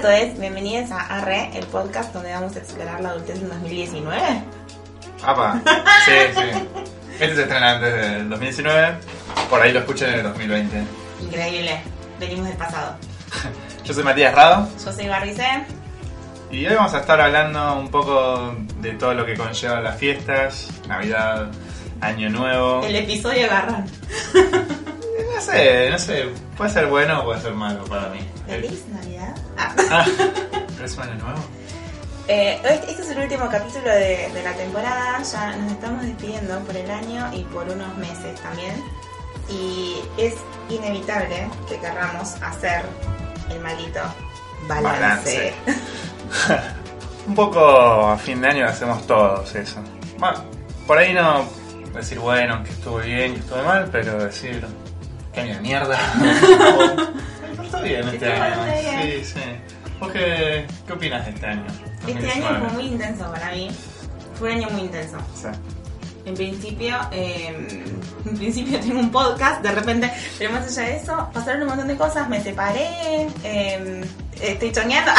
A todos, bienvenidos a Arre, el podcast donde vamos a explorar la adultez en 2019. Apa, sí, sí. Este se estrena antes del 2019, por ahí lo escuchen en el 2020. Increíble, venimos del pasado. Yo soy Matías Rado Yo soy Barrice. y hoy vamos a estar hablando un poco de todo lo que conlleva las fiestas, Navidad, Año Nuevo. El episodio Garrón. No sé, no sé, puede ser bueno o puede ser malo para mí. Feliz Navidad. Ah. Ah, ¿pero es nuevo? Eh, este este es el último capítulo de, de la temporada, ya nos estamos despidiendo por el año y por unos meses también. Y es inevitable que querramos hacer el maldito balance. Balance. Un poco a fin de año hacemos todos eso. Bueno, por ahí no decir, bueno, que estuvo bien, que estuvo mal, pero decir, qué año de mierda. O, "Pero está bien este año. bastante bien. Sí, sí. ¿Vos qué, qué opinas de este año? Este año 2019? fue muy intenso para mí. Fue un año muy intenso. Sí. En principio, eh, en principio tengo un podcast, de repente, pero más allá de eso, pasaron un montón de cosas, me separé, eh, estoy choñando,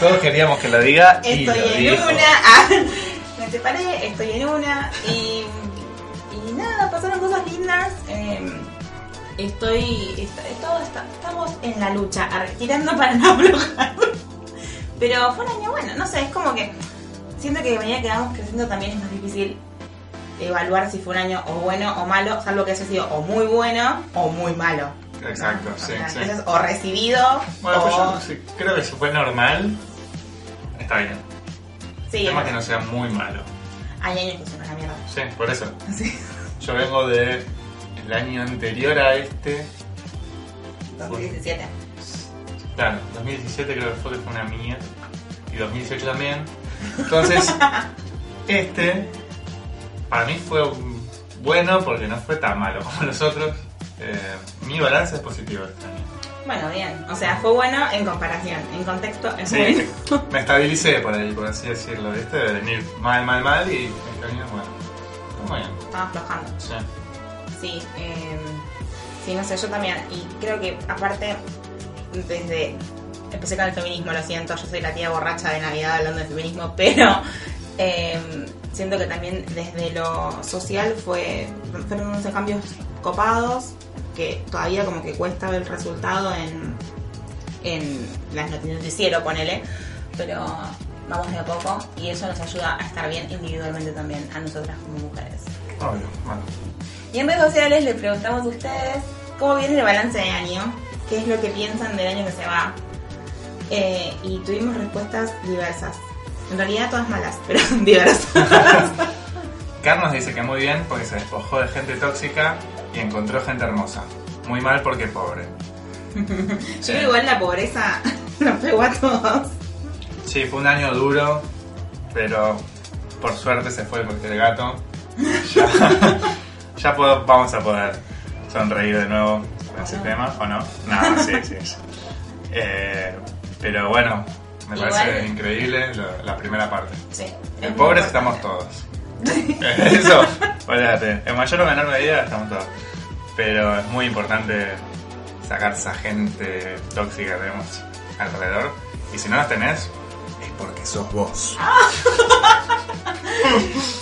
Todos queríamos que lo diga y estoy lo en dijo. una, ah, me separé, estoy en una y, y nada, pasaron cosas lindas. eh, estoy, está- todo está- estamos en la lucha, ar- tirando para no aflojar. Pero fue un año bueno, no sé, es como que siento que a medida que vamos creciendo también es más difícil evaluar si fue un año o bueno o malo, salvo que haya sido o muy bueno o muy malo. ¿no? Exacto, O sí, sea, sí. entonces, o recibido Bueno, pues o... yo sí, creo que si fue normal, está bien. sí, es que no sea muy malo. hay años que son una mierda. Sí, por eso. Sí. Yo vengo de el año anterior a este. 2017. Claro, 2017 creo que fue que fue una mía. Y 2018 también. Entonces, este para mí fue bueno porque no fue tan malo como los otros. Eh, mi balance es positivo este año. Bueno, bien. O sea, fue bueno en comparación. En contexto es Sí, bueno. me estabilicé por ahí, por así decirlo, ¿viste? De venir mal, mal, mal y este año, bueno. Muy bien. Estaba aflojando. Sí. Sí, eh, sí, no sé, yo también. Y creo que aparte, desde... Empecé con el feminismo, lo siento, yo soy la tía borracha de Navidad hablando de feminismo, pero eh, siento que también desde lo social fue fueron unos cambios copados que todavía como que cuesta ver el resultado en, en las noti- noticiero, ponele, pero vamos de a poco y eso nos ayuda a estar bien individualmente también a nosotras como mujeres. Obvio, bueno. Y en redes sociales les preguntamos a ustedes cómo viene el balance de año, qué es lo que piensan del año que se va. Eh, y tuvimos respuestas diversas. En realidad todas malas, pero diversas. Carlos dice que muy bien porque se despojó de gente tóxica y encontró gente hermosa. Muy mal porque pobre. Yo igual la pobreza nos pegó a todos. Sí, fue un año duro, pero por suerte se fue porque el gato. Ya, ya puedo- vamos a poder sonreír de nuevo con ese tema, ¿o no? No, sí, sí. sí. Eh, pero bueno, me Igual- parece increíble lo- la primera parte. Sí. Es muy pobres estamos todos. Eso, olvídate. En mayor o menor medida estamos todos. Pero es muy importante sacar esa gente tóxica que tenemos alrededor. Y si no las tenés, porque sos vos.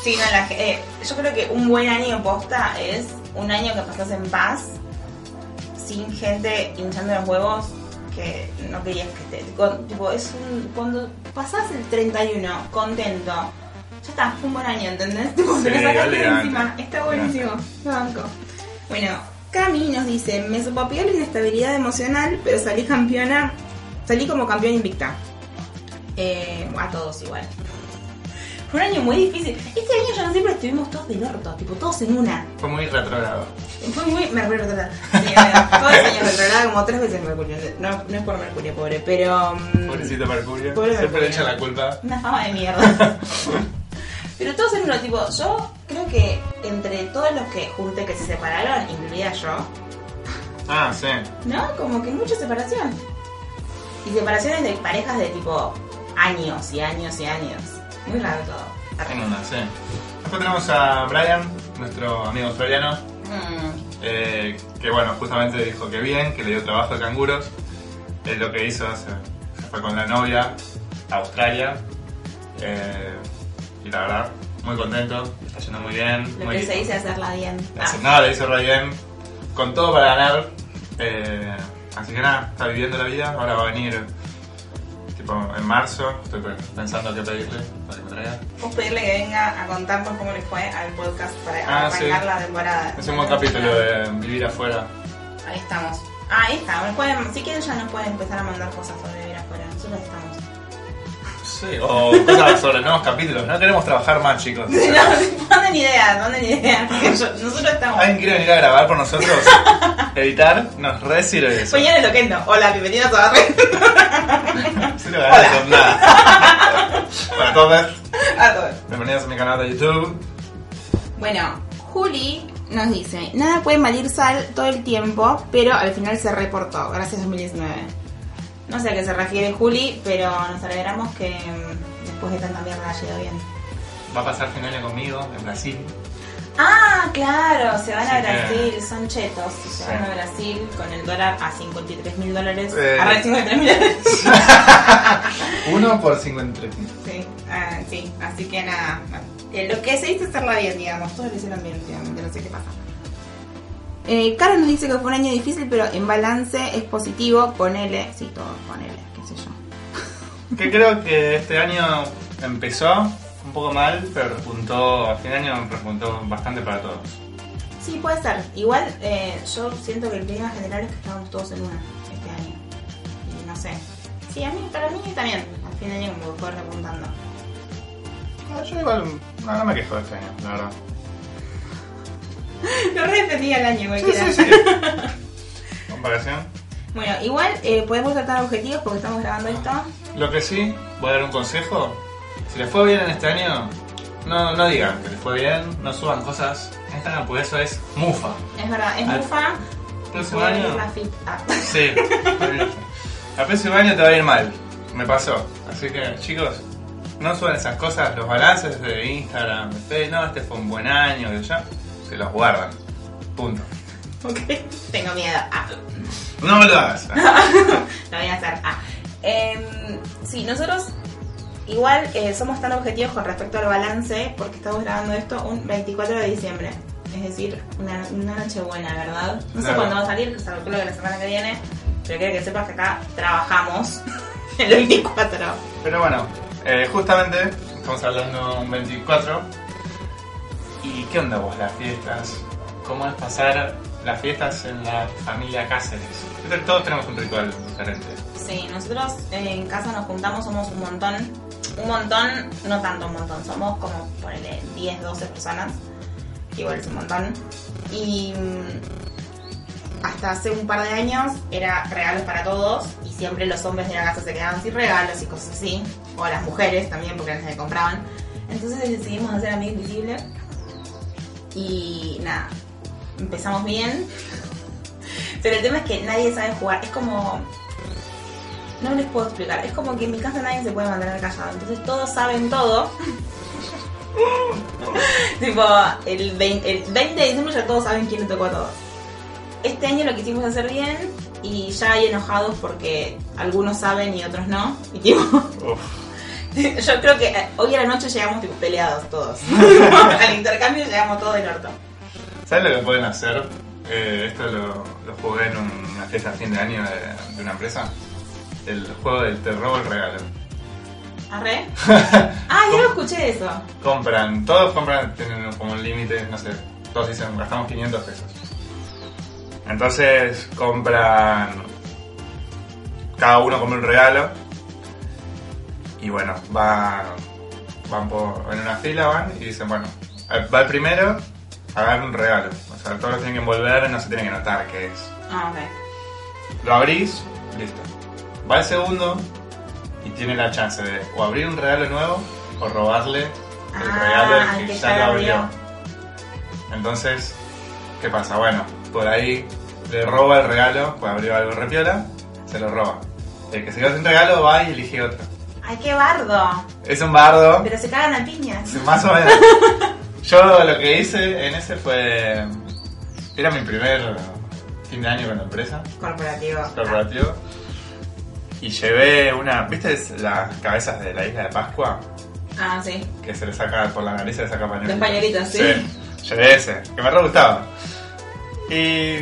Sí, no, la eh, yo creo que un buen año posta es un año que pasas en paz, sin gente hinchando los huevos que no querías que esté. Con- tipo, es un, cuando pasás el 31 contento, ya está, fue un buen año, ¿entendés? Tipo, se lo Sí, sacaste de olvidate. encima, está buenísimo, lo banco. Bueno, Cami nos dice, me sopapeó la inestabilidad emocional, pero salí campeona, salí como campeona invicta. Eh, a todos igual. Fue un año muy difícil. Este año ya no siempre estuvimos todos del orto, tipo todos en una. Fue muy retrógrado. Fue muy Mercurio retrógrado. Sí, bueno, todos los años retrograda como tres veces Mercurio. No, no es por Mercurio, pobre, pero. mm, Pobrecito Mercurio. Pobre Siempre le echa la culpa. Una fama de mierda. Pero todos en uno, tipo, yo creo que entre todos los que junté que se separaron, incluida yo, Ah, sí. ¿no? Como que mucha separación. Y separaciones de parejas de tipo años y años y años. Muy raro todo. Una, sí. Después tenemos a Brian, nuestro amigo australiano, Mm, eh, que bueno, justamente dijo que bien, que le dio trabajo de canguros. Es lo que hizo, se fue con la novia a Australia. eh, y la verdad, muy contento, está yendo muy bien. lo muy- que se dice hacerla bien. le Ah, hace- No, le hizo re bien, con todo para ganar. eh, así que nada, está viviendo la vida. Ahora va a venir tipo en marzo. Estoy pensando qué pedirle para que me traiga. Vos pedirle que venga a contarnos cómo le fue al podcast para Ah, arrancar sí. la temporada. Es un buen capítulo de vivir afuera. Ahí estamos. Ah, ahí está. si quieren ya nos pueden empezar a mandar cosas sobre vivir afuera. Nosotros estamos. Sí, o cosas sobre nuevos capítulos. No queremos trabajar más, chicos. No, manden ideas, manden ideas. nosotros estamos. ¿Alguien quiere venir a grabar por nosotros? Editar, nos re sirve eso. Soñar es lo que no. Hola, bienvenidos a Barre. Sí, lo ganas con nada. Para todos, A todos. bienvenidos a mi canal de YouTube. Bueno, Juli nos dice, nada puede malir sal todo el tiempo, pero al final se reportó, gracias 2019. No sé a qué se refiere Juli, pero nos alegramos que mm, después de tanta mierda haya ido bien. Va a pasar año conmigo en Brasil. Ah, claro, se van a que- Brasil, son chetos, se Sí. van a Brasil con el dólar a 53 mil dólares. Eh. A 53 mil dólares. Uno por 53. Sí, ah, sí, así que nada. lo que se dice hacerla bien, digamos. Todos lo hicieron bien últimamente, no sé qué pasa. Eh, Caro nos dice que fue un año difícil, pero en balance es positivo. Ponele, sí, todo, ponele, qué sé yo. Que creo que este año empezó un poco mal, pero repuntó, a fin de año repuntó bastante para todos. Sí, puede ser. Igual eh, yo siento que el clima general es que estábamos todos en una este año. Y no sé. Sí, a mí, para mí también. Al fin de año como fue repuntando. Ah, Yo igual no, no me quejo de este año, la verdad. Lo re defendía el año Sí, cualquiera. sí, sí. Comparación. Bueno, igual eh, podemos tratar objetivos porque estamos grabando esto. Lo que sí, voy a dar un consejo. Si les fue bien en este año, no, no digan que les fue bien, no suban cosas en Instagram, porque eso es mufa. Es verdad, es Al- mufa. Próximo año. Ah. Sí, al próximo año te va a ir mal. Me pasó. Así que, chicos, no suban esas cosas, los balances de Instagram, de Facebook. No, este fue un buen año, que ya. Se los guardan. Punto. Ok. Tengo miedo. Ah. No lo hagas. Lo voy a hacer. Ah. Em, sí, nosotros igual eh, somos tan objetivos con respecto al balance porque estamos grabando esto un 24 de diciembre. Es decir, una, una noche buena, ¿verdad? No sé cuándo va a salir, salvo que la semana que viene. Pero quiero que sepas que acá trabajamos el 24. Pero bueno, eh, justamente estamos hablando un 24. ¿Y qué onda vos las fiestas? ¿Cómo es pasar las fiestas en la familia Cáceres? Que todos tenemos un ritual diferente. Sí, nosotros eh, en casa nos juntamos, somos un montón. Un montón, no tanto un montón, somos como ponele 10, 12 personas, igual es un montón. Y mm, hasta hace un par de años era regalos para todos y siempre los hombres de la casa se quedaban sin regalos y cosas así. O las mujeres también, porque las que compraban. Entonces decidimos hacer Amigos Visible. Y nada, empezamos bien. Pero el tema es que nadie sabe jugar. Es como no les puedo explicar. Es como que en mi casa nadie se puede mantener callado. Entonces todos saben todo. tipo, el 20, el 20 de diciembre ya todos saben quién le tocó a todos. Este año lo quisimos hacer bien y ya hay enojados porque algunos saben y otros no. Y tipo. yo creo que eh, hoy a la noche llegamos tipo peleados todos. Al intercambio llegamos todos del orto. ¿Sabes lo que pueden hacer? Eh, esto lo, lo jugué en una fiesta de fin de año de, de una empresa. El juego del te robo el regalo. ¿Arre? Ah, ya lo escuché eso. Compran, todos compran, tienen como un límite, no sé, todos dicen gastamos 500 pesos. Entonces compran, cada uno compra un regalo y bueno, va, van por, en una fila van y dicen, bueno, va el primero a dar un regalo. O sea, todo lo tienen que envolver, no se tiene que notar qué es. Ah, ok. Lo abrís, listo. Va el segundo y tiene la chance de o abrir un regalo nuevo o robarle el Ah, regalo que que ya lo abrió. Entonces, ¿qué pasa? Bueno, por ahí le roba el regalo, pues abrió algo repiola, se lo roba. El que se quedó sin regalo va y elige otro. Ay, qué bardo. Es un bardo, Pero se cagan a piñas. más o menos. Yo lo que hice en ese fue. Era mi primer fin de año con la empresa. Corporativo. corporativo. Y llevé una. ¿Viste las cabezas de la isla de Pascua? Ah, sí. Que se le saca por la nariz, se le saca pañuelitos. Los pañuelitos, sí. Llevé ese, que me re gustaba. Y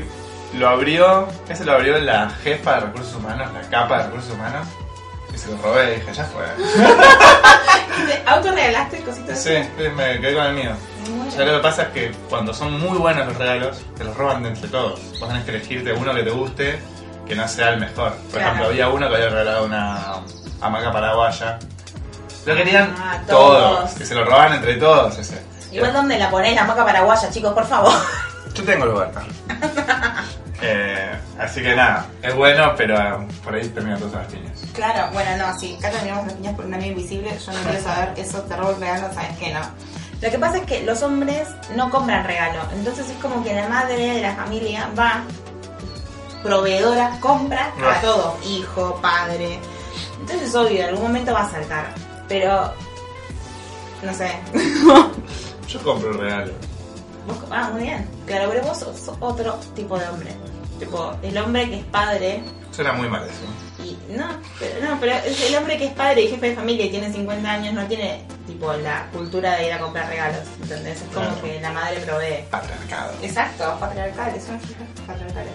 lo abrió. Ese lo abrió la jefa de recursos humanos, la capa de recursos humanos. Se lo robé y dije, ya fue. ¿Te autorregalaste cositas? Sí, sí, me quedé con el mío. Ya lo que pasa es que cuando son muy buenos los regalos, te los roban de entre todos. Vos tenés que elegirte uno que te guste, que no sea el mejor. Por Claro. ejemplo, había uno que había regalado una hamaca paraguaya. Lo querían Ah, todos, todos. que se lo roban entre todos ese. Igual, ¿dónde la ponés la maca paraguaya, chicos? Por favor. Yo tengo lugar. eh, así que nada, es bueno, pero eh, por ahí terminan todas las piñas. Claro, bueno, no, si acá terminamos las piñas por un amigo invisible, yo no quiero saber eso, te robo el regalo, sabes que no. Lo que pasa es que los hombres no compran regalo, entonces es como que la madre de la familia va, proveedora, compra para Ah. todo, hijo, padre. Entonces, obvio, en algún momento va a saltar, pero no sé. Yo compro regalo. Vos- ah, muy bien. Claro, pero vos sos otro tipo de hombre. Tipo, el hombre que es padre Suena muy mal eso. y no, pero no, pero es el hombre que es padre y jefe de familia y tiene 50 años no tiene tipo la cultura de ir a comprar regalos, ¿entendés? Es como Claro. que la madre provee. Patriarcado. Exacto, patriarcales, son patriarcales.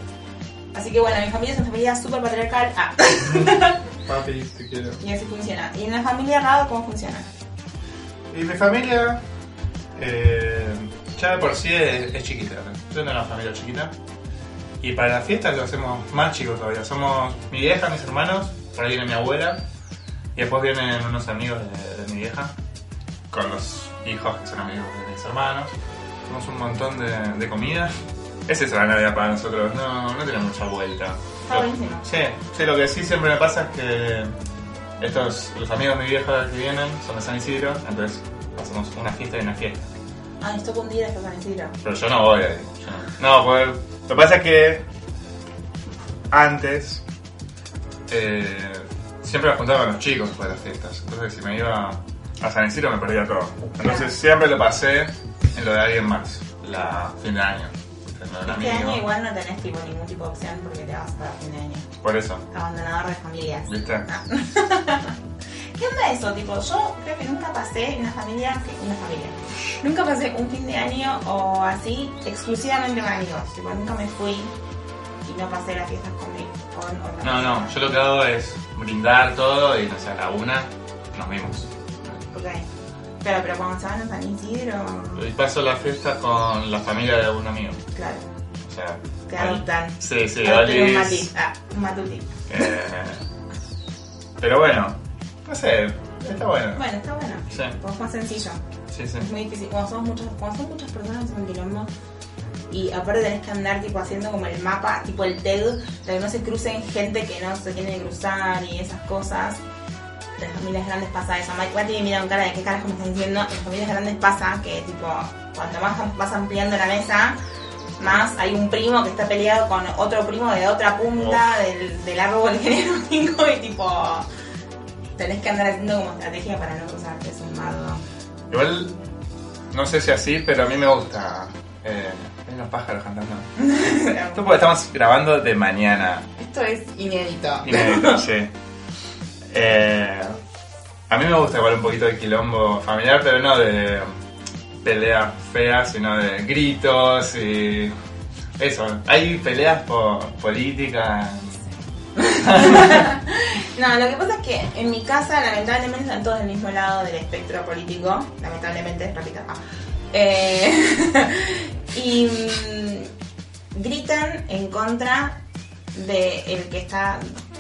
Así que bueno, mi familia es una familia súper patriarcal. Ah, Papi, te quiero. y así funciona. ¿Y en la familia Rado cómo funciona? Y mi familia, eh, ya de por sí es, es chiquita. Yo tengo una familia chiquita. Y para las fiestas lo hacemos más chicos todavía. Somos mi vieja, mis hermanos, por ahí viene mi abuela. Y después vienen unos amigos de, de mi vieja, con los hijos que son amigos de mis hermanos. Hacemos un montón de, de comida. Es eso la Navidad para nosotros, no, no tiene mucha vuelta. Está Lo-. Sí, sí, lo que sí siempre me pasa es que estos, los amigos de mi vieja que vienen son de San Isidro, entonces hacemos una fiesta y una fiesta. Ah, esto con día de San Isidro. Pero yo no voy ahí. yo no, no pues lo que pasa es que antes eh, siempre me juntaba con los chicos para las fiestas. Entonces si me iba a San Isidro me perdía todo. Entonces siempre lo pasé en lo de alguien más, la fin de año. Este amigo. año igual no tenés tipo ningún tipo de opción porque te vas para fin de año. Por eso, Abandonador de familias. ¿viste? Ah. ¿Qué onda eso? Tipo, yo creo que nunca pasé una familia, una familia. Nunca pasé un fin de año o así exclusivamente con amigos. Tipo, nunca me fui y no pasé las fiestas con, mi- con No, no, yo lo que hago es brindar todo y no sé, a la una nos vimos. Ok. Claro, pero cuando van a San Isidro, Y paso la fiesta con la familia de un amigo. claro, O sea, te Oli- adoptan. Sí, sí, adoptan un mati. Ah, un matuti. eh, pero bueno, no sé, está bueno. Bueno, está bueno. Sí, Pues es más sencillo. sí, sí. Es muy difícil. Cuando somos muchas, cuando son muchas personas es un quilombo. Y aparte tenés que andar tipo haciendo como el mapa, tipo el TED, de que no se crucen gente que no se tiene que cruzar y esas cosas. En las familias grandes pasa eso. Mike me mira con cara de qué carajo me estás diciendo. En las familias grandes pasa que tipo, cuanto más vas ampliando la mesa, más hay un primo que está peleado con otro primo de otra punta del, del árbol genealógico y tipo tenés que andar haciendo como estrategia para no cruzarte, es un bardo. Igual, no sé si así, pero a mí me gusta. Eh, hay unos pájaros cantando. Esto porque estamos grabando de mañana. Esto es inédito. Inédito, sí. Eh, a mí me gusta igual un poquito de quilombo familiar, pero no de peleas feas, sino de gritos y eso. Hay peleas po- políticas. No, lo que pasa es que en mi casa, lamentablemente, están todos del mismo lado del espectro político. Lamentablemente, repito. ah. Eh, y mm, gritan en contra de el que está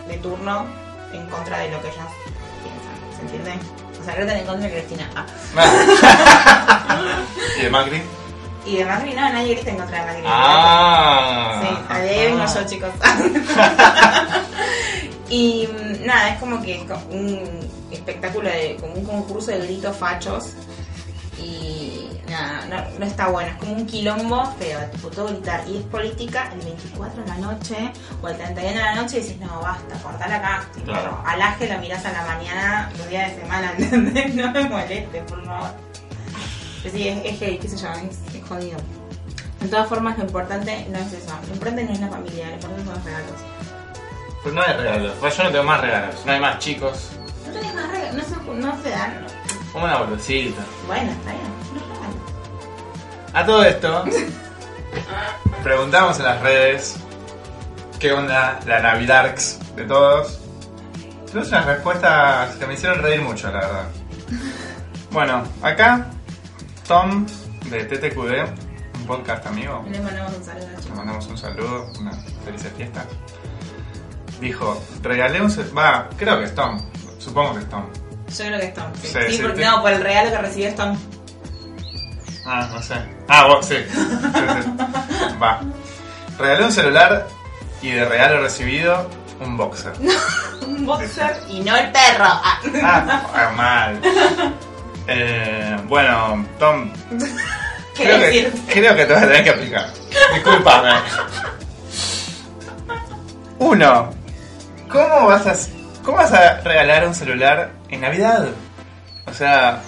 de turno, en contra de lo que ellos piensan. ¿Se entiende? O sea, gritan en contra de Cristina. Ah. y de Macri. Y de Macri, no, nadie grita en contra de Macri. Ah. Sí, a de no yo, chicos. y mm, nada, es como que es un espectáculo de, como un concurso de gritos fachos. Y nada, no, no está bueno, es como un quilombo feo, tipo todo gritar. Y es política el 24 de la noche o el 31 de la noche y dices, no, basta, cortala acá. Claro. Alaje lo mirás a la mañana, los días de semana, ¿entendés? No me molestes, por favor. Pero sí, es, es gay, qué sé yo, es, es jodido. De todas formas, lo importante no es eso. Lo importante no es la familia, lo importante son los regalos. Pues no hay regalos. Pues yo no tengo más regalos. No hay más chicos. No tenés más regalos, no se, no se dan. Como una bolsita. Bueno, está bien. No regalos. A todo esto, preguntamos en las redes qué onda la Navidarks de todos. Tuvimos unas respuestas que me hicieron reír mucho, la verdad. Bueno, acá Tom de TTQD, un podcast amigo, Le mandamos un saludo le mandamos un saludo, una feliz fiesta. Dijo, regalé un... Va, creo que es Tom, supongo que es Tom. Yo creo que es Tom. Sí, Sí, Sí, sí, porque no, por el regalo que recibió es Tom. Ah, no sé. Ah, vos, sí. Va. Regalé un celular y de regalo recibido un boxer. Un boxer y no el perro. Ah. Ah, ah, mal. Eh, bueno, Tom, ¿Qué creo que, creo que te vas a tener que aplicar. Discúlpame. Uno, ¿cómo vas a, cómo vas a regalar un celular en Navidad? O sea,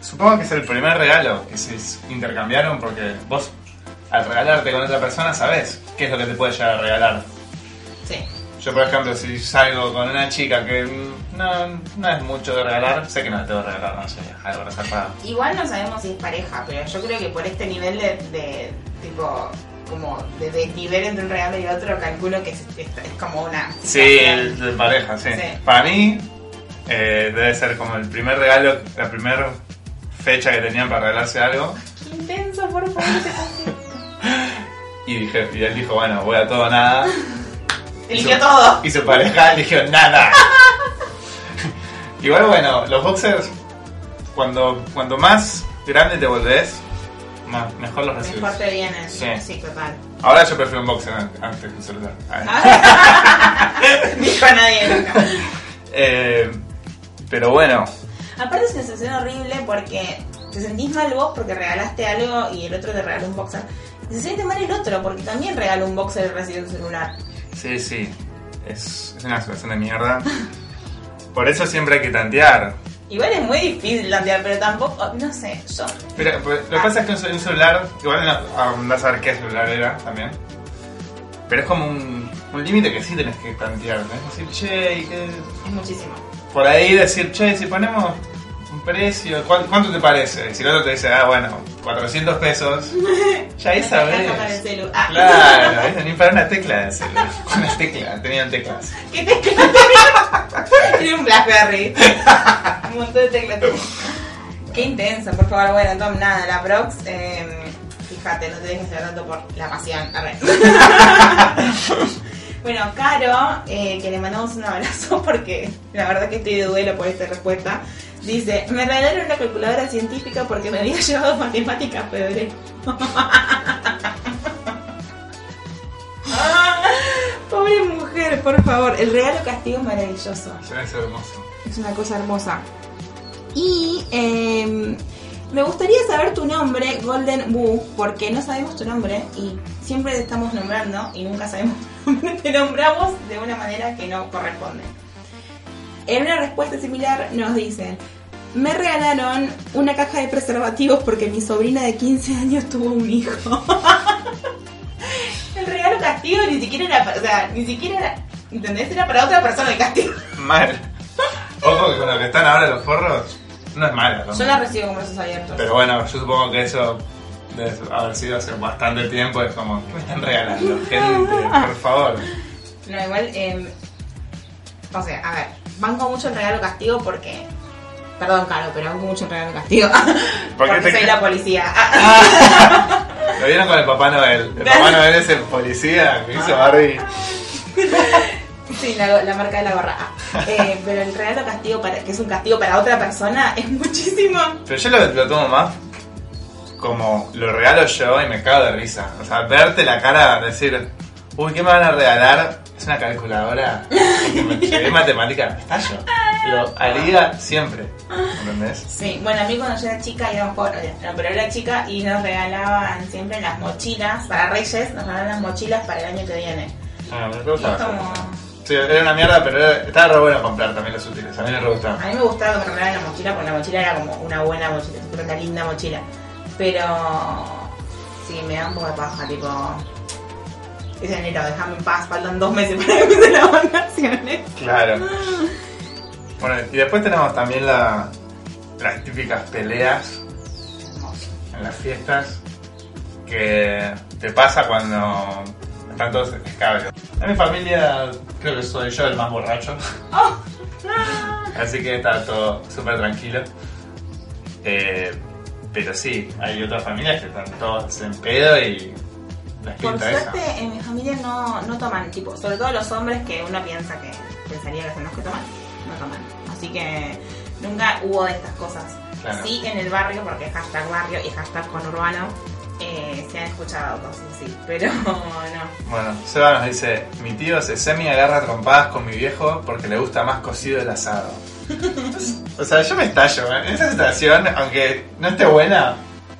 supongo que es el primer regalo que se intercambiaron porque vos al regalarte con otra persona sabes qué es lo que te puede llegar a regalar. Sí. Yo, por ejemplo, si salgo con una chica que no, no es mucho de regalar, sé que no le tengo que regalar, no sé, algo resarpado. Igual no sabemos si es pareja, pero yo creo que por este nivel de, de tipo como de desnivel entre un regalo y otro, calculo que es, es- es como una Sí, el de pareja, sí. Sí. Para mí, eh, debe ser como el primer regalo, la primera fecha que tenían para regalarse algo. Qué intenso, por favor. Y, dije, y él dijo, bueno, voy a todo nada. Eligió todo. Y su pareja eligió nada. Igual, bueno, los boxers, cuando, cuando más grande te volvés, más, mejor los recibes. Mejor te vienen. Sí. Sí, total. Ahora yo prefiero un boxer an- antes que un celular. Ah. Dijo nadie nunca. Eh, pero bueno, Aparte es una sensación horrible porque te sentís mal vos porque regalaste algo y el otro te regaló un boxer. Y se siente mal el otro porque también regaló un boxer y recibió un celular. sí, sí, es, es una situación de mierda. Por eso siempre hay que tantear. Igual es muy difícil plantear, pero tampoco, no sé, yo. Pero, pero lo que pasa es que un, ce- un celular, igual no, andás a ver qué celular era también. Pero es como un, un límite que sí tenés que. Tenés que decir, che, ¿y qué? Es muchísimo. por ahí decir, che, si ponemos precio, ¿cuánto, cuánto te parece? Y si el otro te dice, ah, bueno, 400 pesos, ya sabes. celu. Ah. Claro, ni para una tecla de celular. Una tecla, tenían teclas. ¿Qué tecla tenía? Tiene un Blackberry. un montón de teclas. Qué intenso, por favor. Bueno, Tom, nada, la Prox, eh, fíjate, no te dejes llevar tanto por la pasión. Arre. bueno, Caro, eh, que le mandamos un abrazo porque la verdad que estoy de duelo por esta respuesta. Dice, me regalaron una calculadora científica porque me había llevado matemáticas febrero. Pobre mujer, por favor. El regalo castigo es maravilloso. Ve hermoso. Es una cosa hermosa. Y eh, me gustaría saber tu nombre, Golden Boo, porque no sabemos tu nombre y siempre te estamos nombrando y nunca sabemos tu nombre. Te nombramos de una manera que no corresponde. En una respuesta similar nos dicen, me regalaron una caja de preservativos porque mi sobrina de 15 años tuvo un hijo. el regalo castigo ni siquiera era, para- o sea, ni siquiera era, ¿entendés? Era para otra persona el castigo. Mal. Ojo que con lo que están ahora los forros, no es malo. ¿no? Yo la recibo con brazos abiertos. Pero bueno, yo supongo que eso debe haber sido hace bastante tiempo. Es como, ¿qué me están regalando? Gente, por favor. No, igual, eh, o sea, a ver, banco mucho el regalo castigo porque... Perdón, Caro, pero banco mucho regalo castigo. ¿Por qué porque te- soy la policía. ¿Lo vieron con el Papá Noel? El Papá Noel es el policía que hizo Barbie. Sí, la, la marca de la gorra. Eh, pero el regalo castigo, para, que es un castigo para otra persona, es muchísimo. Pero yo lo, lo tomo más como lo regalo yo y me cago de risa. O sea, verte la cara, decir, uy, ¿qué me van a regalar? Es una calculadora. llevé matemática, estallo. Lo haría siempre. ¿Entendés? Sí, bueno, a mí cuando yo era chica íbamos por. No, pero era chica y nos regalaban siempre las mochilas para Reyes, nos regalaban las mochilas para el año que viene. Ah, me como. Sí, era una mierda, pero era- estaba re bueno comprar también los útiles. A mí me re gustaba. A mí me gustaba que me regalaran la mochila porque la mochila era como una buena mochila, una linda mochila. Pero. Sí, me da un poco de paja, tipo. Es enero, déjame en paz, faltan dos meses para que empiecen las vacaciones. Claro. Bueno, y después tenemos también la, las típicas peleas en las fiestas que te pasa cuando están todos escabios. En mi familia creo que soy yo el más borracho, Oh, así que está todo súper tranquilo. Eh, pero sí, hay otras familias que están todos en pedo y les Por pinta esa. suerte en mi familia no, no toman, tipo, sobre todo los hombres que uno piensa que pensaría que son los que toman, no toman. Así que nunca hubo de estas cosas. Claro. Sí en el barrio, porque hashtag barrio y hashtag conurbano, eh, se han escuchado cosas así, pero no. Bueno, Seba nos dice, mi tío se semi agarra trompadas con mi viejo porque le gusta más cocido el asado. o sea, yo me estallo, ¿eh? en esa situación, aunque no esté buena,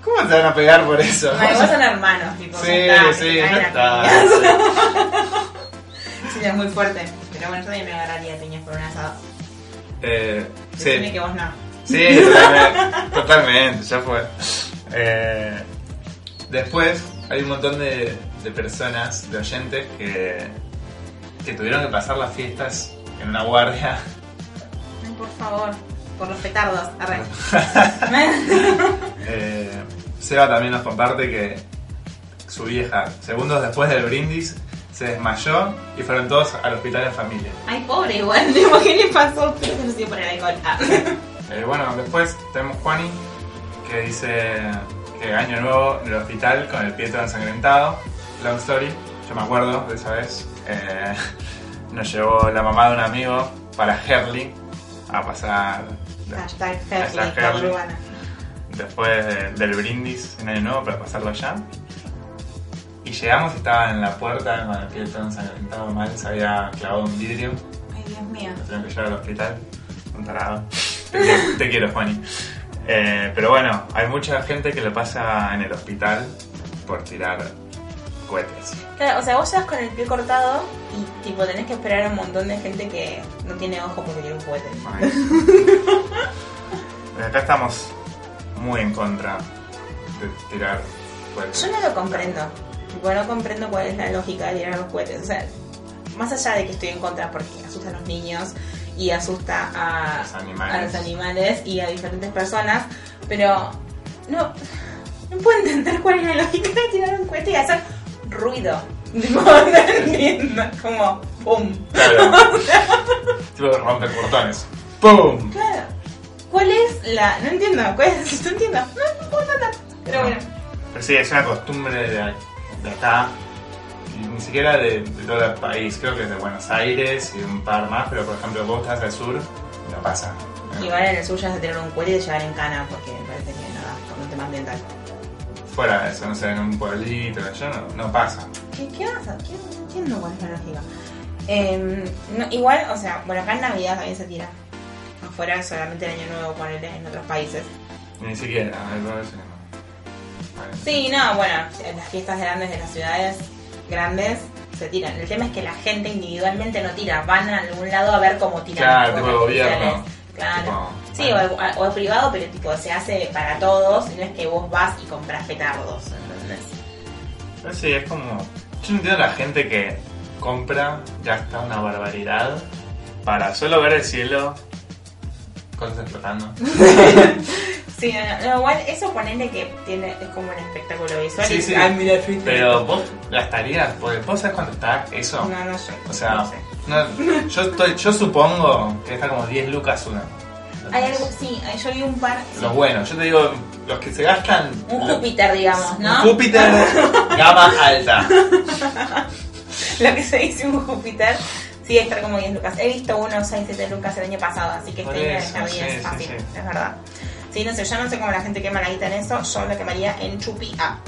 ¿cómo te van a pegar por eso? No, igual son hermanos, tipo, Sí, está, sí, ya está. piñas. Sí, es muy fuerte. Pero bueno, yo también me agarraría piñas por un asado. Eh, Decime sí, que vos no. sí, totalmente, totalmente, ya fue. Eh, después hay un montón de, de personas, de oyentes, que, que tuvieron que pasar las fiestas en una guardia Ay, por favor, por los petardos. Arre. Eh, Seba también nos comparte que su vieja, segundos después del brindis, se desmayó y fueron todos al hospital en familia. Ay, pobre igual, tipo, ¿qué le pasó? Se por el alcohol. Ah. Eh, bueno, después tenemos Juani, que dice año nuevo en el hospital con el pie todo ensangrentado. Long story, yo me acuerdo de esa vez. Eh, nos llevó la mamá de un amigo para Herley a pasar Hashtag Herley, después de- del brindis en año nuevo para pasarlo allá. Y llegamos y estaba en la puerta con el pie todo ensangrentado mal, se había clavado un vidrio, Ay, Dios mío. lo tuvieron que llevar al hospital, un tarado. Te quiero, te quiero Juani. Eh, pero bueno, hay mucha gente que lo pasa en el hospital por tirar cohetes. Claro, o sea, vos llegas con el pie cortado y tipo tenés que esperar a un montón de gente que no tiene ojo porque tiene un. Ay. Eh, Acá estamos muy en contra de tirar cohetes. Yo no lo comprendo. Tipo, no comprendo cuál es la lógica de tirar los cohetes. O sea, más allá de que estoy en contra porque asusta a los niños y asusta a, Los animales. a los animales y a diferentes personas, pero no, no puedo entender cuál es la lógica de tirar un cohete y hacer ruido. Como ¡pum! Claro. tipo rompe portones. ¡Pum! Claro. ¿Cuál es la.? No entiendo, ¿cuál es? No entiendo. No, no puedo entender. Pero bueno. Pero sí, es una costumbre de, de acá, ni siquiera de, de todo el país, creo que es de Buenos Aires y un par más, pero por ejemplo vos estás al sur, no pasa. Igual en el sur ya se tirar un cohete y de llevar en cana porque me parece que nada, con un tema ambiental. Fuera de eso, no sé, en un pueblito, yo no, no pasa. ¿Qué, qué pasa? ¿Qué, no entiendo cuál es la lógica. Em, no, igual, o sea, bueno, acá en Navidad también se tira. Afuera solamente el año nuevo, ponerle en otros países. Ni siquiera, no. Vale. Sí, no, bueno, en las fiestas grandes de las ciudades grandes se tiran. El tema es que la gente individualmente no tira, van a algún lado a ver cómo tiran. Claro, fuegos gobierno. Claro. Tipo, Sí, bueno. o, o es privado, pero tipo se hace para todos, y no es que vos vas y compras petardos, ¿entendés? Pero sí, es como. Yo no entiendo a la gente que compra, ya está una barbaridad, para solo ver el cielo, cosas explotando. Sí, no, no, igual eso ponele que tiene, es como un espectáculo visual. Sí, sí. Ay, mira, fuiste. Pero vos gastarías, porque vos sabés cuánto está eso. No, no sé. O sea, no sé. no, yo, estoy, yo supongo que está como 10 lucas una. Hay algo, sí, hay- yo vi un par. sí, Los buenos, yo te digo, los que se gastan. un Júpiter, digamos, ¿no? un Júpiter gama alta. Lo que se dice un Júpiter. Sí, estar como 10 lucas. He visto unos 6, 7 lucas el año pasado, así que Por este año está bien, sí, es sí, fácil, sí. es verdad. Sí, no sé, yo no sé cómo la gente quema la guita en eso, yo la quemaría en chupi. Ah.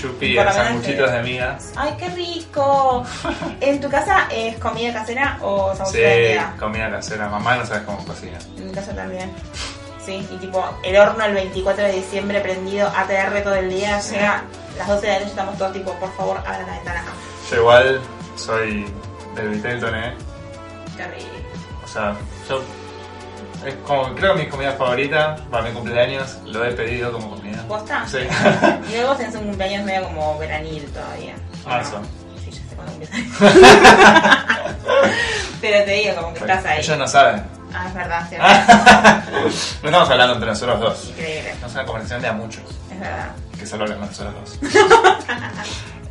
Chupi, Por lo menos sanguchitos que- de migas. Ay, qué rico. ¿En tu casa es comida casera o Sí, sanguchito de miga? comida casera. Mamá no sabes cómo cocina. En mi casa también. Sí, y tipo, el horno el 24 de diciembre prendido ATR todo el día, Sí. llega las 12 de la noche, estamos todos tipo, por favor, abran la ventana. Yo igual soy del Vitelton, ¿eh? Rico. O sea, yo. Es como, creo que mi comida favorita para mi cumpleaños lo he pedido como comida. ¿Posta? Sí. Y luego tenés un cumpleaños medio como veranil todavía. Marzo. Sí, ya sé cuándo empieza. Pero te digo, como que estás ahí. Ellos no saben. Ah, es verdad, cierto. no estamos hablando entre nosotros dos. Increíble, No es una conversación de a muchos. es verdad. Que solo hablamos nosotros dos.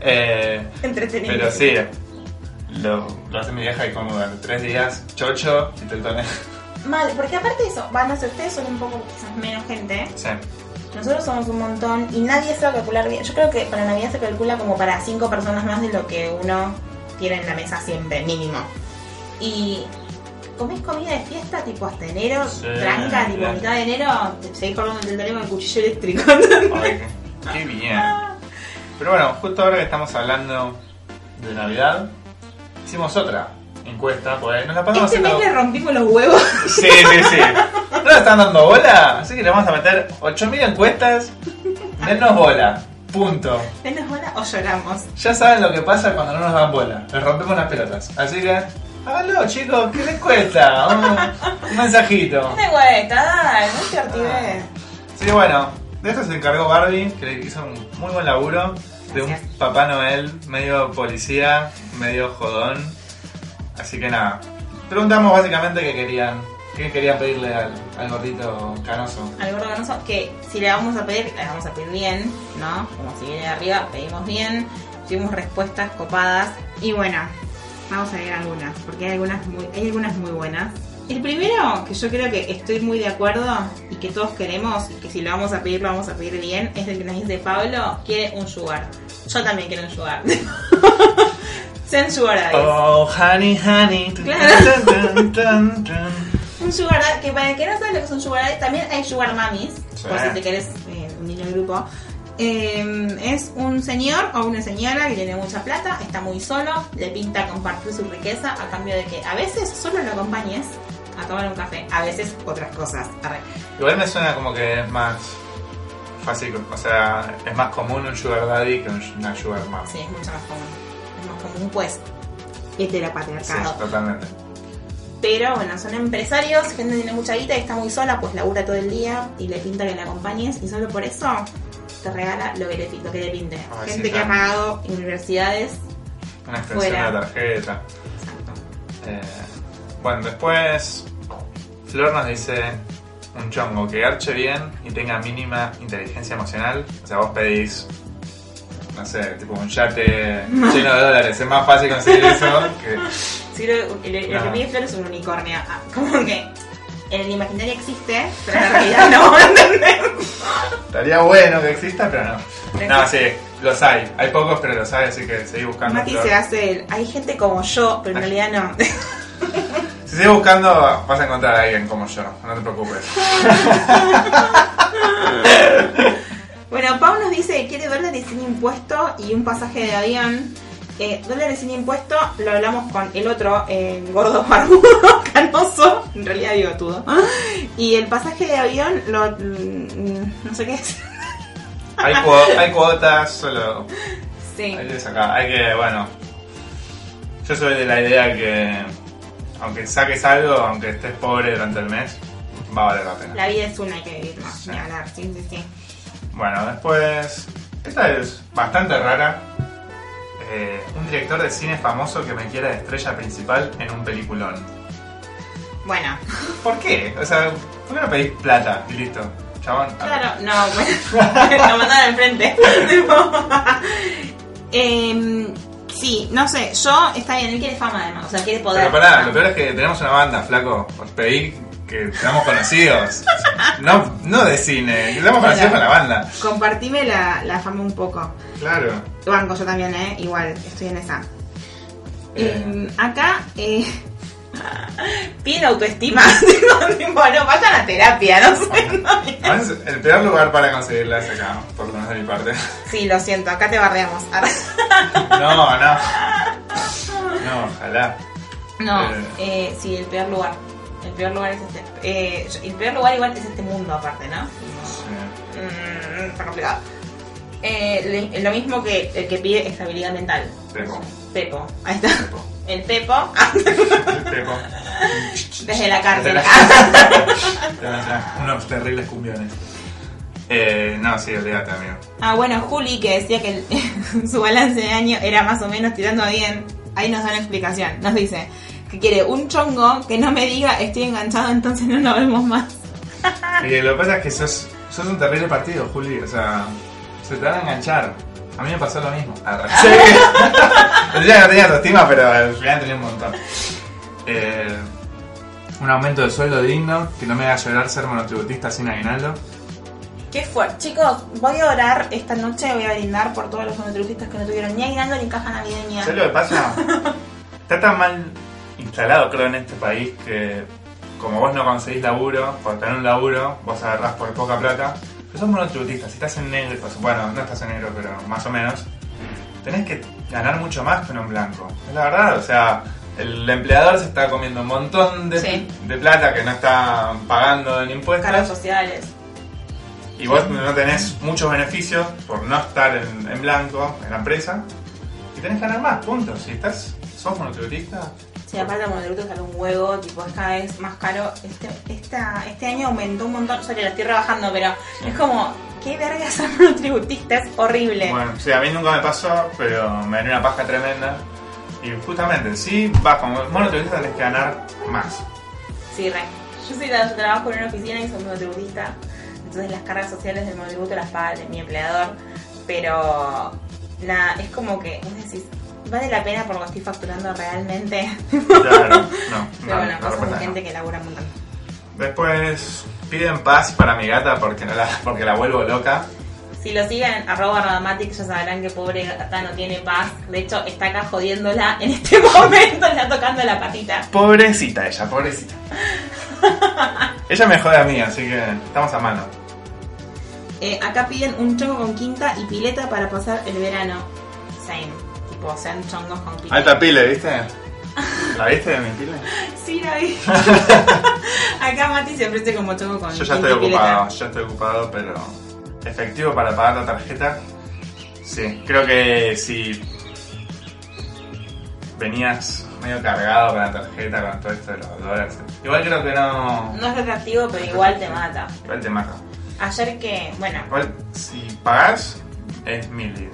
eh, Entretenido. pero sí, lo, lo hace mi vieja y como durante tres días, chocho y teltones. Mal, porque aparte de eso, van a ser ustedes son un poco quizás menos gente. Sí. Nosotros somos un montón y nadie se va a calcular bien. Yo creo que para Navidad se calcula como para cinco personas más de lo que uno tiene en la mesa siempre, mínimo. Y comés comida de fiesta tipo hasta enero, Sí, tranca, tipo bien. mitad de enero, te seguís cortando el teléfono con el cuchillo eléctrico. Ay, qué bien. Pero bueno, justo ahora que estamos hablando de Navidad, hicimos otra encuesta, pues nos la pasamos Este mes haciendo... le rompimos los huevos. Sí, sí, sí. No le están dando bola, así que le vamos a meter 8000 encuestas. Denos bola. Punto. Denos bola o lloramos. Ya saben lo que pasa cuando no nos dan bola. Les rompemos las pelotas. Así que, háganlo, chicos, ¿qué les cuesta? Un, un mensajito. Una encuesta, dale, no te ortivé. Sí, bueno, de eso se encargó Barbie, que le hizo un muy buen laburo. De un. Papá Noel medio policía, medio jodón. Así que nada. Preguntamos básicamente qué querían. ¿Qué querían pedirle al, al gordito canoso? al gordo ganoso que si le vamos a pedir, le vamos a pedir bien, ¿no? Como si viene de arriba, pedimos bien, tuvimos respuestas copadas y bueno, vamos a ver algunas, porque hay algunas muy, hay algunas muy buenas. El primero, que yo creo que estoy muy de acuerdo y que todos queremos, y que si lo vamos a pedir, lo vamos a pedir bien, es el que nos dice Pablo, quiere un sugar. Yo también quiero un sugar. Sean sugar daddies. Oh, honey, honey. Claro. tun, tun, tun. Un sugar daddy, que para el que no sabe lo que es un sugar daddy, también hay sugar mamis, Sí. por si te querés eh, unir al grupo. Eh, es un señor o una señora que tiene mucha plata, está muy solo, le pinta compartir su riqueza a cambio de que a veces solo lo acompañes a tomar un café, a veces otras cosas. Arre. Igual me suena como que es más fácil, o sea, es más común un sugar daddy que un- una sugar mom. Sí, es mucho más común. Es más común, pues, Sí, heteropatriarcado. totalmente. Pero bueno, son empresarios, gente tiene mucha guita y está muy sola, pues labura todo el día y le pinta que la acompañes y solo por eso te regala lo que le, lo que le pinte. Gente sí, que ha pagado universidades. Una extensión Fuera. de la tarjeta. Exacto. Eh, bueno, después Flor nos dice un chongo que garche bien y tenga mínima inteligencia emocional. O sea, vos pedís, no sé, tipo un yate lleno de dólares. Es más fácil conseguir eso que... Sí, lo, el, el No. que pide Flor es un unicornio. Ah, Como que en el imaginario existe, pero en realidad no, ¿entendés? Estaría bueno que exista, pero no. No, sí, los hay. Hay pocos, pero los hay, así que seguí buscando. Mati Flor. se hace el. Hay gente como yo, pero en realidad no. Si sigues buscando, vas a encontrar a alguien como yo. No te preocupes. Bueno, Pau nos dice que quiere dólares sin impuesto y un pasaje de avión. Eh, dólares sin impuesto lo hablamos con el otro, eh, gordo barbudo, canoso, en realidad bigotudo. Y el pasaje de avión, lo, mm, no sé qué es. Hay, cuo- hay cuotas, solo Sí, Hay que sacar, hay que, bueno. Yo soy de la idea que aunque saques algo, aunque estés pobre durante el mes, va a valer la pena. la vida es una, hay que vivirla, Sí. ni hablar, sí, sí, sí. Bueno, después. Esta es bastante rara. Eh, un director de cine famoso que me quiera de estrella principal en un peliculón. Bueno, ¿Por qué? O sea, ¿por qué no pedís plata y listo? Chabón. claro, no, bueno, lo mandaron al frente. Em, sí, no sé, yo, está bien, él quiere fama además, o sea, quiere poder. Pero pará, lo peor es que tenemos una banda, flaco. Os pedí que seamos conocidos. No, no de cine, que seamos conocidos con la banda. Compartime la, la fama un poco. Claro. Banco yo también, ¿eh? Igual, estoy en esa. Eh. Eh, acá, eh, Piden autoestima. Digo, tipo, no, vayan a terapia, no sé. no. El peor lugar para conseguirla es acá, por lo menos de mi parte. Sí, lo siento, acá te bardeamos. No, no. No, ojalá. No, Eh. eh, sí, el peor lugar. El peor lugar es este. Eh, el peor lugar igual es este mundo aparte, ¿no? Sí. Mm, está complicado. Eh, lo mismo que el que pide estabilidad mental. Pepo. Pepo. Ahí está. Pepo. El Pepo. Ah, Pepo. desde la cárcel. Desde Unos terribles cumbiones. Eh, no, sí, olvídate, amigo. Ah, bueno, Juli que decía que el- su balance de año era más o menos tirando bien. Ahí nos da una explicación. Nos dice que quiere un chongo que no me diga estoy enganchado, entonces no nos vemos más. Y lo que pasa es que sos, sos un terrible partido, Juli. O sea, se te van a enganchar. A mí me pasó lo mismo. Sí. Yo ya no tenía autoestima, pero al final tenía un montón. Eh, un aumento de sueldo digno, que no me haga llorar ser monotributista sin aguinaldo. Qué fuerte. Chicos, voy a orar esta noche, voy a brindar por todos los monotributistas que no tuvieron ni aguinaldo ni caja navideña. ¿Sabes lo que pasa? Está tan mal instalado, creo, en este país que como vos no conseguís laburo, por tener un laburo, vos agarrás por poca plata. Pero sos monotributista, si estás en negro, pues, bueno, no estás en negro, pero más o menos, tenés que ganar mucho más que uno en blanco. Es la verdad, o sea, el empleador se está comiendo un montón de, Sí. de plata que no está pagando en impuestos. Cargos sociales. Y vos no tenés muchos beneficios por no estar en, en blanco en la empresa. Y tenés que ganar más, punto. Si estás, sos monotributista, Sí, aparte el monotributo sale un huevo, tipo es cada vez más caro. Este, esta, este año aumentó un montón, sorry, lo estoy rebajando, pero es como, qué verga ser monotributista, es horrible. Bueno, sí, a mí nunca me pasó, pero me dio una paja tremenda. Y justamente, sí, vas como monotributista tenés que ganar más. Sí, re. Yo soy la, yo trabajo en una oficina y soy monotributista, entonces las cargas sociales del monotributo las paga mi empleador, pero nada, es como que vos decís, ¿vale la pena por lo que estoy facturando realmente? Claro, no, pero no, bueno, no, de respetas, gente no. que labura un montón. Después piden paz para mi gata porque, no la, porque la vuelvo loca. Si lo siguen en arroba radamatic ya sabrán que pobre gata no tiene paz. De hecho, está acá jodiéndola en este momento, está tocando la patita. Pobrecita ella, pobrecita. ella me jode a mí, así que estamos a mano. Eh, acá piden un chongo con quinta y pileta para pasar el verano. Same. Tipo, sean chongos con. Alta pile, ¿viste? ¿La viste de mi pile? Sí, la vi. acá Mati se ofrece como chongo con Yo ya estoy ocupado, ya estoy ocupado, pero efectivo para pagar la tarjeta. Sí, creo que si venías medio cargado con la tarjeta, con todo esto de los dólares. Igual creo que no. No es retractivo, pero igual te mata. Igual te mata. Ayer que, bueno, Igual, si pagás, es mil.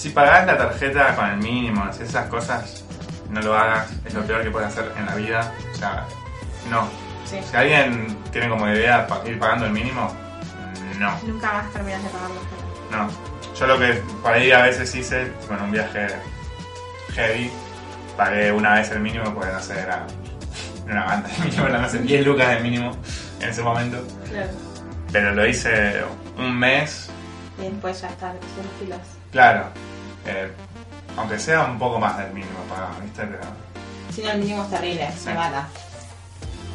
Si pagás la tarjeta con el mínimo, esas cosas, no lo hagas. Es lo peor que puedes hacer en la vida. O sea, no. sí. Si alguien tiene como idea ir pagando el mínimo, no. Nunca más terminas de pagar los dólares. No. Yo lo que por ahí a veces hice, bueno, un viaje heavy, pagué una vez el mínimo, porque no sé, era una banda de mínimo, no sé, 10 lucas de mínimo en ese momento. Claro. Pero lo hice un mes, Y después ya está, son filos. claro, eh, aunque sea un poco más del mínimo pagado, ¿viste? Pero Si no, el mínimo es terrible, se Sí. mata.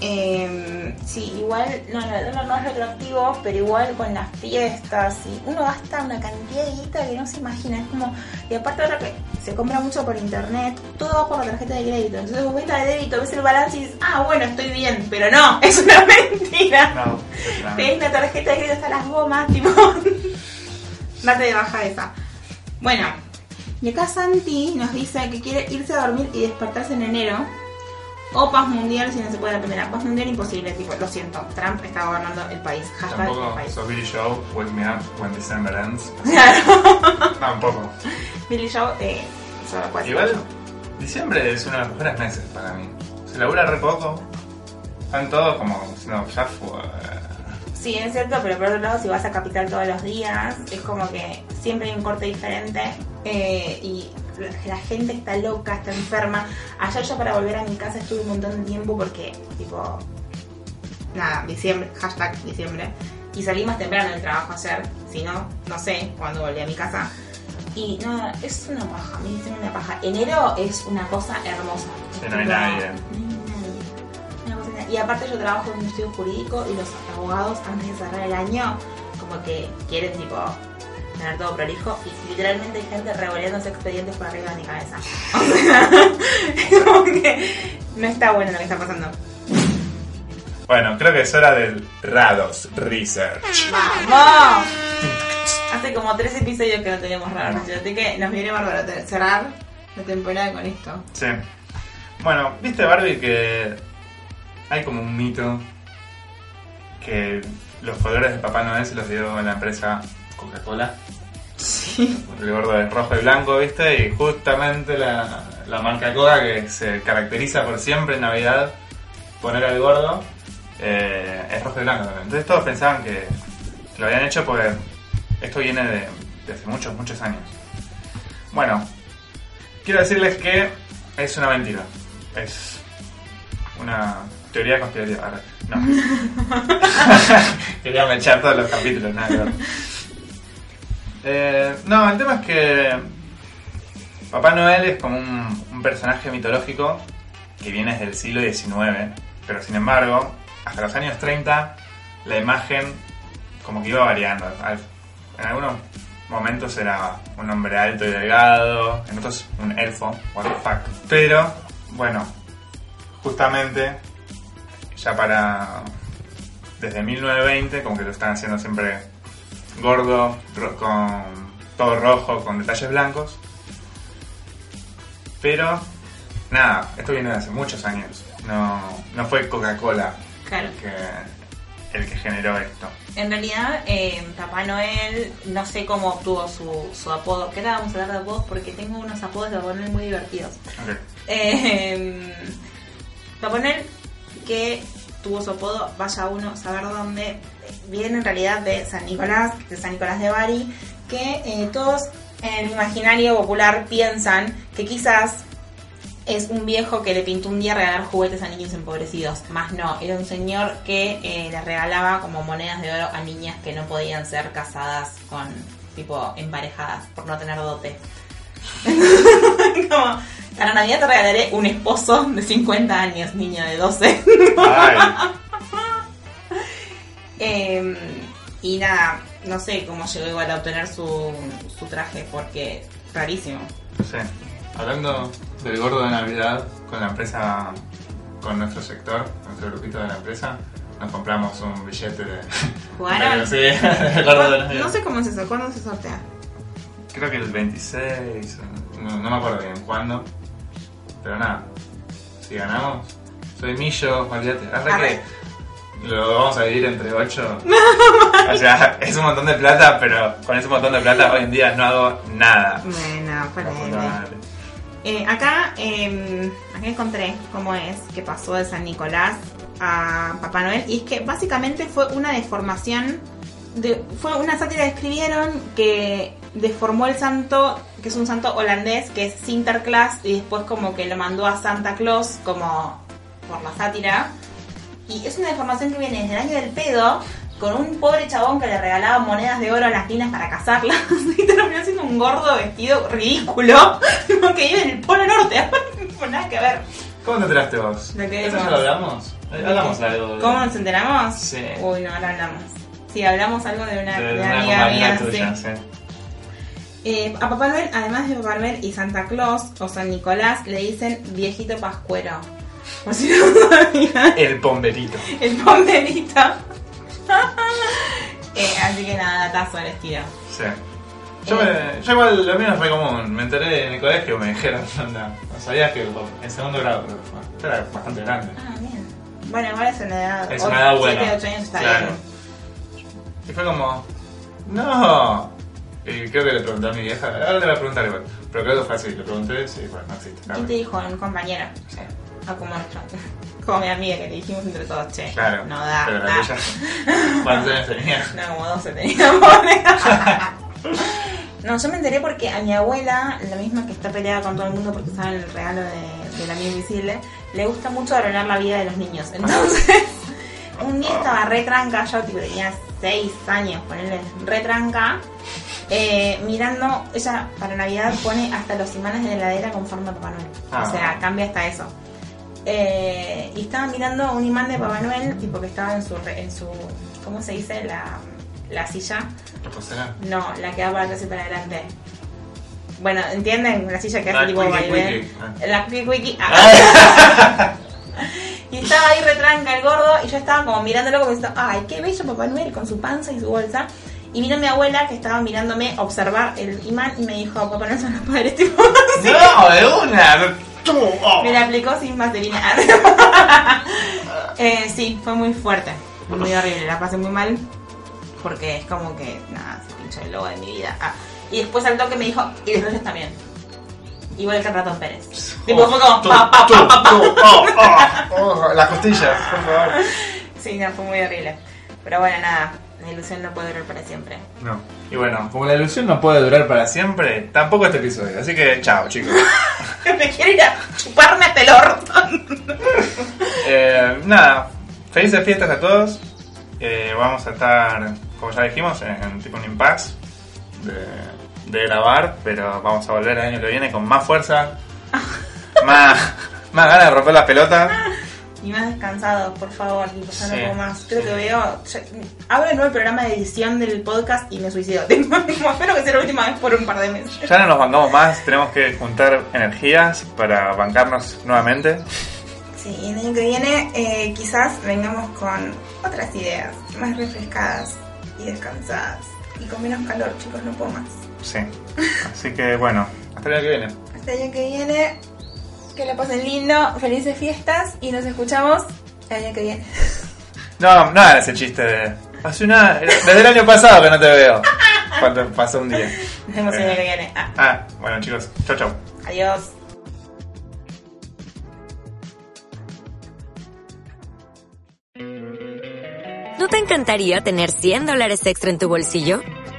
Eh, sí, igual, no, no, no, no es retroactivo, pero igual con las fiestas, y uno gasta una cantidad de guita que no se imagina. Es como, y aparte ahora que se compra mucho por internet, todo va por la tarjeta de crédito. Entonces vos ves la de débito, ves el balance y dices, ah, bueno, estoy bien, pero no, es una mentira. no, Tenés la tarjeta de crédito hasta las gomas, tipo. Date de baja esa. Bueno, y acá Santi nos dice que quiere irse a dormir y despertarse en enero. O paz mundial si no se puede la primera. Paz mundial imposible, tipo, lo siento. Trump está gobernando el país. Hashtag el tampoco país. Billy Show, Wake Me Up When December Ends. Claro. Tampoco. Billy Joe, eh, solo cuatro. Igual, diciembre es uno de los mejores meses para mí. Se labura re poco. Están todos como diciendo, ya fue. Sí, es cierto, pero por otro lado, si vas a Capital todos los días, es como que siempre hay un corte diferente eh, y la, gente está loca, está enferma. Ayer yo para volver a mi casa estuve un montón de tiempo porque, tipo, nada, diciembre, hashtag diciembre, y salí más temprano del trabajo ayer, si no, no sé, cuando volví a mi casa. Y nada, es una paja, me dicen una paja. Enero es una cosa hermosa. Sí, no hay nadie. Y aparte yo trabajo en un estudio jurídico y los abogados antes de cerrar el año como que quieren tipo tener todo prolijo y literalmente hay gente revoleándose expedientes por arriba de mi cabeza. O sea, como que no está bueno lo que está pasando. Bueno, creo que es hora del Rados Research. ¡Vamos! Hace como tres episodios que no tenemos raro, así que nos viene bárbaro cerrar la temporada con esto. Sí. Bueno, viste Barbie que hay como un mito que los colores de Papá Noel se los dio la empresa Coca-Cola. Sí. El gordo es rojo y blanco, ¿viste? Y justamente la, la marca Coca que se caracteriza por siempre en Navidad poner al gordo eh, es rojo y blanco también. Entonces todos pensaban que lo habían hecho porque esto viene de, de hace muchos, muchos años. Bueno, quiero decirles que es una mentira. Es una teoría conspirativa. Arre, No. Quería echar todos los capítulos, nada que ver. Eh, no, el tema es que Papá Noel es como un, un personaje mitológico que viene desde el siglo XIX, pero sin embargo, hasta los años 30, la imagen como que iba variando. En algunos momentos era un hombre alto y delgado, en otros un elfo, what the fuck. Pero, bueno, justamente, ya para... Desde 1920, como que lo están haciendo siempre gordo, con todo rojo, con detalles blancos. Pero, nada, esto viene de hace muchos años. No, no fue Coca-Cola Claro. que, el que generó esto. En realidad, eh, Papá Noel, no sé cómo obtuvo su, su apodo. Que ahora vamos a hablar de apodos porque tengo unos apodos de Papá Noel muy divertidos. Ok. Eh, Papá Noel, que tuvo su apodo, vaya uno a saber dónde, viene en realidad de San Nicolás, de San Nicolás de Bari, que eh, todos en el imaginario popular piensan que quizás es un viejo que le pintó un día regalar juguetes a niños empobrecidos. Más no, era un señor que eh, le regalaba como monedas de oro a niñas que no podían ser casadas con, tipo, emparejadas por no tener dote. como, para Navidad te regalaré un esposo de 50 años, niña de 12. Ay, Eh, y nada, no sé cómo llegó igual a obtener su, su traje, porque rarísimo. sí. Hablando del gordo de Navidad, con la empresa, con nuestro sector, nuestro grupito de la empresa, nos compramos un billete de. ¿Jugaron? Sí, del gordo de Navidad. No sé cómo es eso, ¿cuándo se sortea? Creo que el 26, no, no me acuerdo bien cuándo. Pero nada, si ganamos, soy millo, olvídate. Arre. que lo vamos a dividir entre 8. o sea, es un montón de plata, pero con ese montón de plata hoy en día no hago nada. Bueno, madre. Eh, acá, eh, acá encontré cómo es que pasó de San Nicolás a Papá Noel. Y es que básicamente fue una deformación, de, fue una sátira que escribieron que deformó el santo, que es un santo holandés, que es Sinterklaas, y después como que lo mandó a Santa Claus como por la sátira. Y es una deformación que viene desde el año del pedo, con un pobre chabón que le regalaba monedas de oro a las minas para casarlas. y terminó siendo un gordo vestido ridículo, que vive en el Polo Norte. No nada que ver. ¿Cómo te enteraste vos? ¿De qué ¿Eso ya lo hablamos? Hablamos algo. de- ¿Cómo nos enteramos? Sí. Uy, no, ahora hablamos. Sí, hablamos algo de una, de, de una amiga mía. tuya, sí. sí. Eh, a Papá Noel, además de Papá Noel y Santa Claus o San Nicolás, le dicen viejito pascuero. Por si no sabían. El pomberito. El pomperito. Eh, así que nada, datazo al estilo. Sí. Yo, me- yo igual lo mío no fue común. Me enteré en el colegio, me dijeron, onda, no sabías que en segundo grado creo que fue. Era bastante grande. Ah, bien. Bueno, igual es una edad. Es una edad buena. 7, 8 años está Claro. bien. Y fue como, no. Y creo que le pregunté a mi vieja, ahora le voy a preguntar igual. Pero creo que fue así, le pregunté, sí, bueno, no existe. ¿Quién te dijo? Un compañero. O como nuestro. Como mi amiga que le dijimos entre todos, che. Claro. No da. Pero da. tuya, ¿cuántos años tenía? No, como 12 teníamos. no, yo me enteré porque a mi abuela, la misma que está peleada con todo el mundo porque sabe el regalo de, de la amiga invisible, le gusta mucho arruinar la vida de los niños. Entonces, un día estaba re tranca, yo tipo, tenía 6 años, ponerle re tranca, eh, mirando, ella para Navidad pone hasta los imanes de la heladera con forma de Papá Noel. Ah. O sea, cambia hasta eso. eh, y estaba mirando un imán de Papá Noel, tipo que estaba en su, en su ¿cómo se dice? La, la silla. ¿Reposera? No, la que va para atrás y para adelante. Bueno, ¿entienden? La silla que hace tipo quickie. Ah. La quickie quickie. Ah. y estaba ahí retranca el gordo y yo estaba como mirándolo como diciendo, ay, qué bello Papá Noel con su panza y su bolsa. Y vino mi abuela que estaba mirándome observar el imán y me dijo, Papá Noel son los padres tipo. ¡No, de una! Oh. Me la aplicó sin vaselina. eh, sí, fue muy fuerte. Fue muy horrible. La pasé muy mal. Porque es como que, nada, se pinchó el logo de mi vida. Ah, y después al toque me dijo, y los reyes también. Igual que el ratón Pérez. Tipo, fue como, pa, pa, oh, oh, oh, por favor. Sí, no, fue muy horrible. Pero bueno, nada, la ilusión no puede durar para siempre. No. Y bueno, como la ilusión no puede durar para siempre, tampoco este episodio. Así que, chao, chicos. me quiero ir a chuparme hasta el orto. Eh, nada, felices fiestas a todos. Eh, vamos a estar, como ya dijimos, en tipo un impasse de, de grabar, pero vamos a volver el año que viene con más fuerza, más, más ganas de romper las pelotas. Y más descansado, por favor, ya no Sí, puedo más. Creo sí. que veo. ya- abro el nuevo programa de edición del podcast y me suicido. Tipo, espero que sea la última vez por un par de meses. Ya no nos bancamos más, tenemos que juntar energías para bancarnos nuevamente. Sí, y el año que viene eh, quizás vengamos con otras ideas, más refrescadas y descansadas. Y con menos calor, chicos, no puedo más. Sí. Así que bueno, hasta el año que viene. Hasta el año que viene, que la pasen lindo, felices fiestas y nos escuchamos el año que viene. No, no hagas ese chiste de. Hace una. Desde el año pasado que no te veo. Cuando pasó un día. Nos vemos el año que viene. Ah, Ah, bueno chicos, chau chau. adiós. ¿No te encantaría tener 100 dólares extra en tu bolsillo?